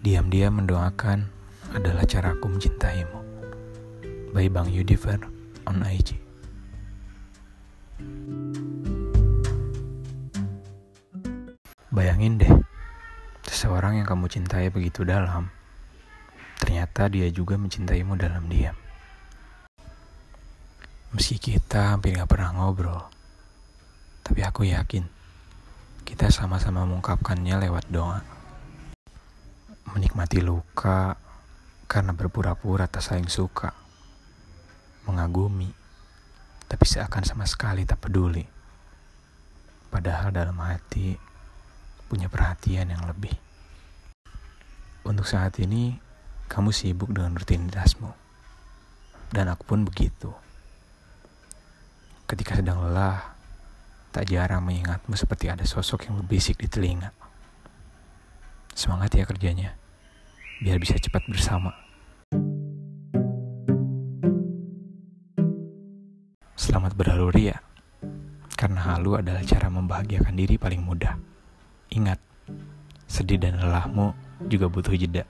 Diam-diam mendoakan adalah caraku mencintaimu. By Bang Yudiver on IG. Bayangin deh, seseorang yang kamu cintai begitu dalam, ternyata dia juga mencintaimu dalam diam. Meski kita hampir gak pernah ngobrol, tapi aku yakin kita sama-sama mengungkapkannya lewat doa menikmati luka karena berpura-pura tak saling suka, mengagumi, tapi seakan sama sekali tak peduli. Padahal dalam hati punya perhatian yang lebih. Untuk saat ini, kamu sibuk dengan rutinitasmu. Dan aku pun begitu. Ketika sedang lelah, tak jarang mengingatmu seperti ada sosok yang berbisik di telinga. Semangat ya kerjanya biar bisa cepat bersama. Selamat berhalu ria, karena halu adalah cara membahagiakan diri paling mudah. Ingat, sedih dan lelahmu juga butuh jeda.